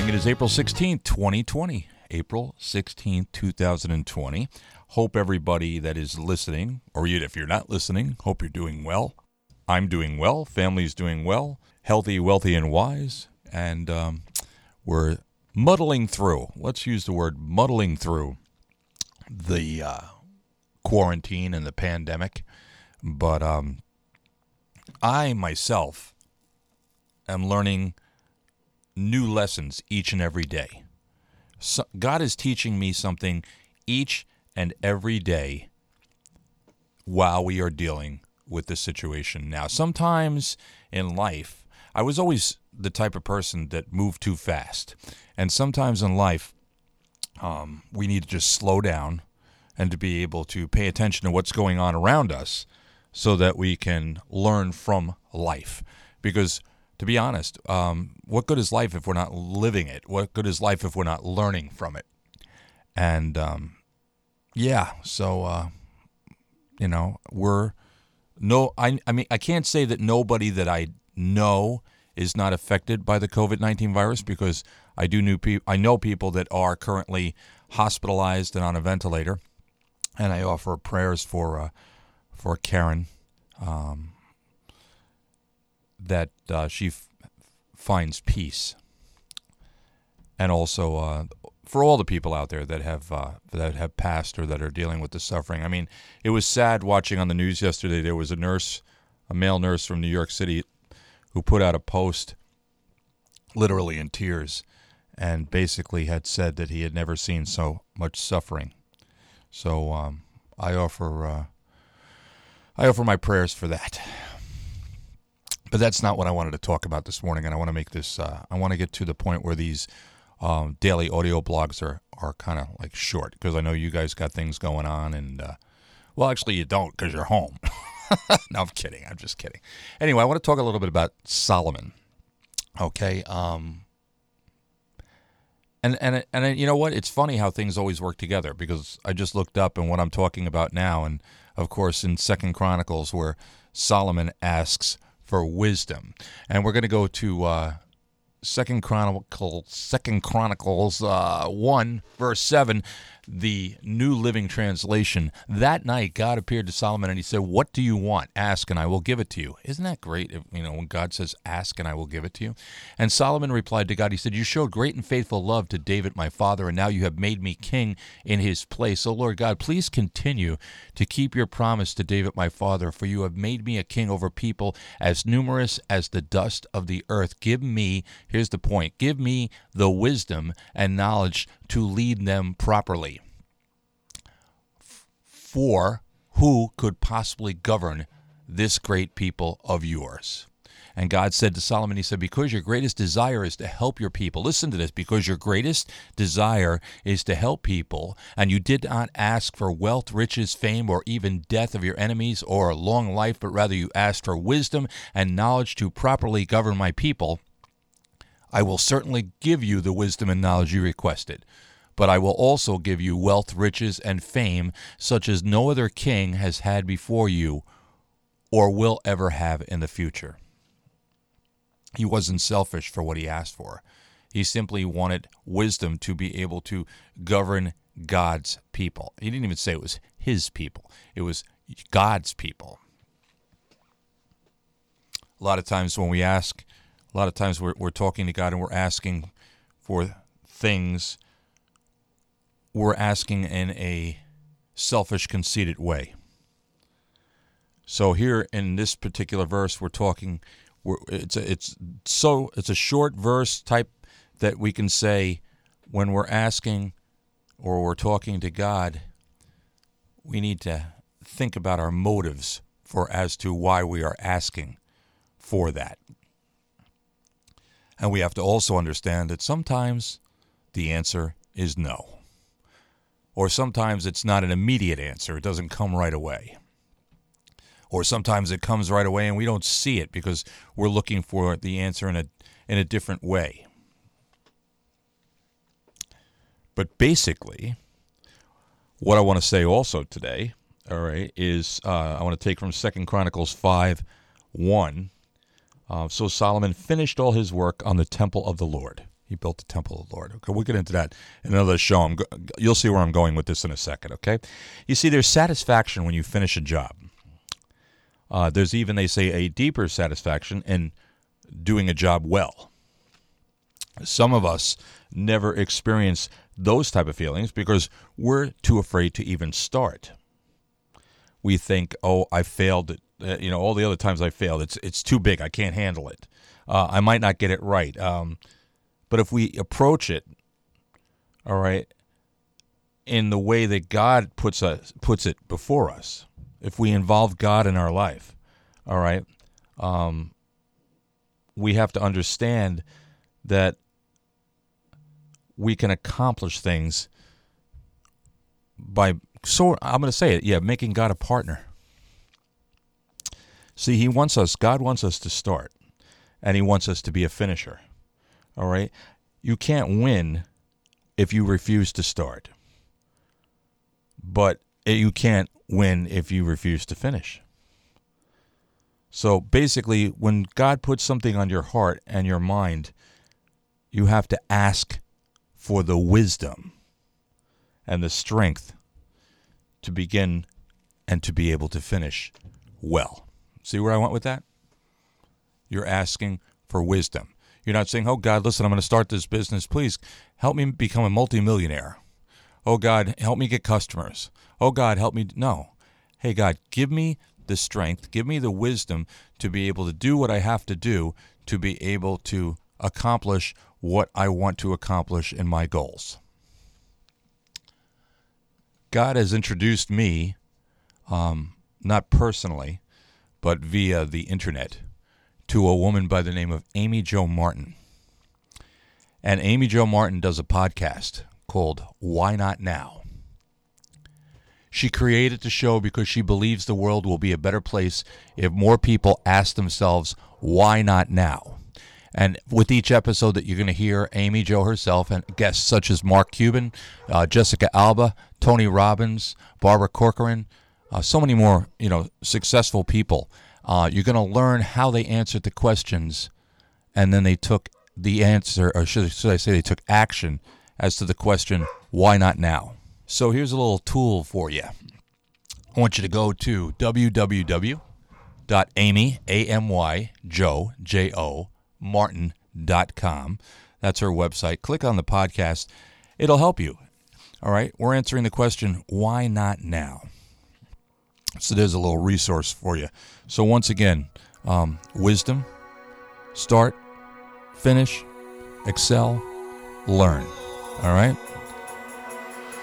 morning. It is April 16th, 2020. April 16th, 2020. Hope everybody that is listening, or if you're not listening, hope you're doing well. I'm doing well. Family's doing well. Healthy, wealthy, and wise. And um, we're muddling through. Let's use the word muddling through the uh, quarantine and the pandemic. But um, I myself am learning new lessons each and every day. So God is teaching me something each and every day while we are dealing with the situation now. Sometimes in life, I was always the type of person that moved too fast. And sometimes in life, um, we need to just slow down and to be able to pay attention to what's going on around us so that we can learn from life. Because to be honest, um, what good is life if we're not living it? What good is life if we're not learning from it? And um, yeah, so uh, you know, we're no. I I mean, I can't say that nobody that I know is not affected by the COVID nineteen virus because I do new I know people that are currently hospitalized and on a ventilator, and I offer prayers for uh, for Karen. Um, that uh, she f- finds peace, and also uh, for all the people out there that have uh, that have passed or that are dealing with the suffering. I mean, it was sad watching on the news yesterday. There was a nurse, a male nurse from New York City, who put out a post, literally in tears, and basically had said that he had never seen so much suffering. So um, I offer uh, I offer my prayers for that. But that's not what I wanted to talk about this morning, and I want to make this. Uh, I want to get to the point where these um, daily audio blogs are are kind of like short because I know you guys got things going on, and uh, well, actually, you don't because you're home. no, I'm kidding. I'm just kidding. Anyway, I want to talk a little bit about Solomon. Okay. Um, and and and you know what? It's funny how things always work together because I just looked up and what I'm talking about now, and of course in Second Chronicles where Solomon asks for wisdom. And we're going to go to uh, Second Chronicles, Second Chronicles uh, one verse seven the New Living Translation. That night, God appeared to Solomon and he said, What do you want? Ask and I will give it to you. Isn't that great? If, you know, when God says, Ask and I will give it to you. And Solomon replied to God, He said, You showed great and faithful love to David, my father, and now you have made me king in his place. So, Lord God, please continue to keep your promise to David, my father, for you have made me a king over people as numerous as the dust of the earth. Give me, here's the point, give me the wisdom and knowledge to lead them properly. For who could possibly govern this great people of yours? And God said to Solomon, He said, Because your greatest desire is to help your people. Listen to this because your greatest desire is to help people, and you did not ask for wealth, riches, fame, or even death of your enemies or a long life, but rather you asked for wisdom and knowledge to properly govern my people. I will certainly give you the wisdom and knowledge you requested. But I will also give you wealth, riches, and fame, such as no other king has had before you or will ever have in the future. He wasn't selfish for what he asked for. He simply wanted wisdom to be able to govern God's people. He didn't even say it was his people, it was God's people. A lot of times when we ask, a lot of times we're, we're talking to God and we're asking for things, we're asking in a selfish, conceited way. So here in this particular verse, we're talking. We're, it's a, it's so it's a short verse type that we can say when we're asking or we're talking to God, we need to think about our motives for as to why we are asking for that. And we have to also understand that sometimes the answer is no. Or sometimes it's not an immediate answer, it doesn't come right away. Or sometimes it comes right away and we don't see it because we're looking for the answer in a, in a different way. But basically, what I want to say also today, all right, is uh, I want to take from Second Chronicles 5 1 Uh, so Solomon finished all his work on the temple of the Lord. He built the temple of the Lord. Okay, we'll get into that in another show. Go- you'll see where I'm going with this in a second. Okay, you see, there's satisfaction when you finish a job. Uh, there's even they say a deeper satisfaction in doing a job well. Some of us never experience those type of feelings because we're too afraid to even start. We think, "Oh, I failed." Uh, you know, all the other times I failed, it's it's too big. I can't handle it. Uh, I might not get it right. Um, but if we approach it, all right, in the way that God puts us puts it before us, if we involve God in our life, all right, um, we have to understand that we can accomplish things by so I'm going to say it, yeah, making God a partner. See, he wants us, God wants us to start, and he wants us to be a finisher. All right? You can't win if you refuse to start. But eh, you can't win if you refuse to finish. So basically, when God puts something on your heart and your mind, you have to ask for the wisdom and the strength to begin and to be able to finish well. See where I went with that? You're asking for wisdom. You're not saying, "Oh God, listen, I'm going to start this business. Please help me become a multimillionaire." Oh God, help me get customers. Oh God, help me. No. Hey God, give me the strength, give me the wisdom to be able to do what I have to do to be able to accomplish what I want to accomplish in my goals. God has introduced me, um, not personally, but via the internet, to a woman by the name of Amy Jo Martin. And Amy Jo Martin does a podcast called Why Not Now? She created the show because she believes the world will be a better place if more people ask themselves, why not now? And with each episode that you're going to hear Amy Jo herself and guests such as Mark Cuban, uh, Jessica Alba, Tony Robbins, Barbara Corcoran, uh, so many more, you know, successful people. Uh, you're going to learn how they answered the questions, and then they took the answer, or should, should I say, they took action as to the question, why not now? So here's a little tool for you. I want you to go to www.amy, A-M-Y, Jo, J-O, martin.com. That's her website. Click on the podcast. It'll help you. All right. We're answering the question, why not now? So there's a little resource for you. So once again, um, wisdom, start, finish, excel, learn. All right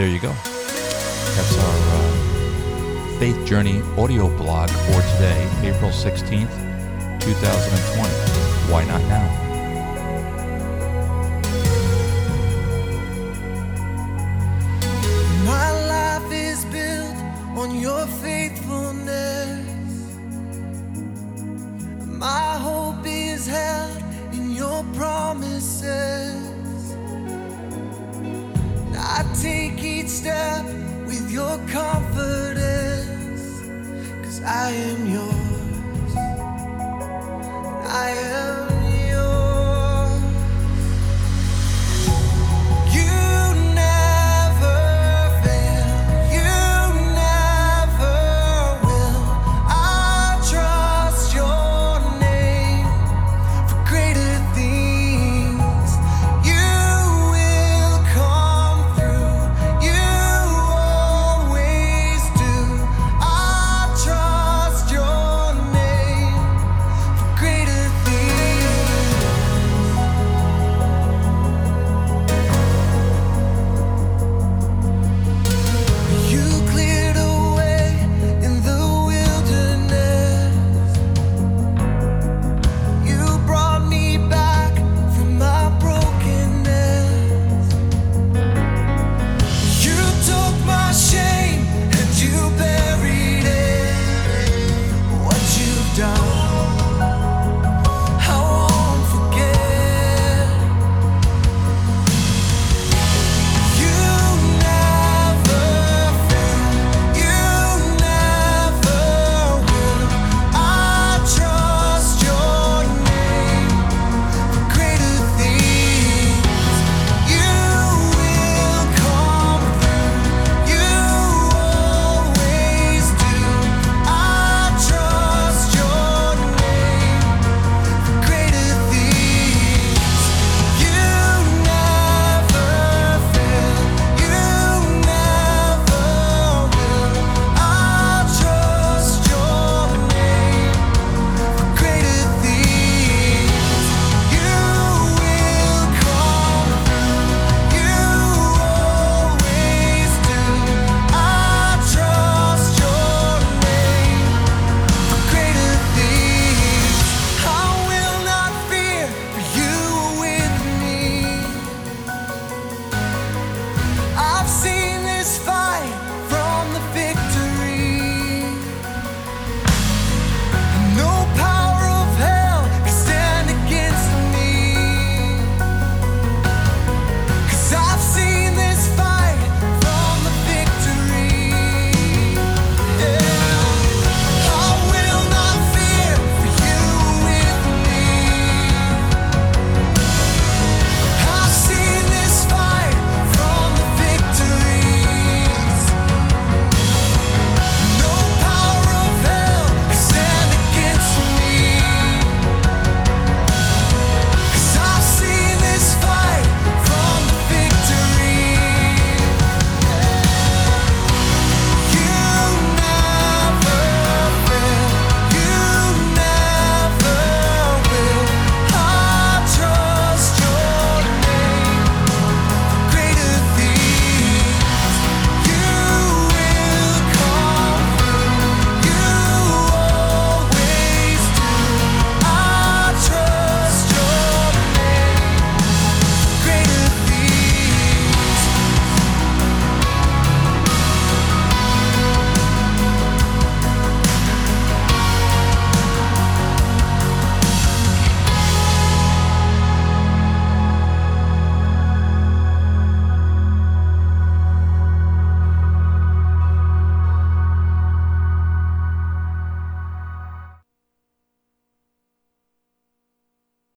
there you go. That's our uh, Faith Journey audio blog for today, April 16th, 2020. Why not now? My life is built on your. Am.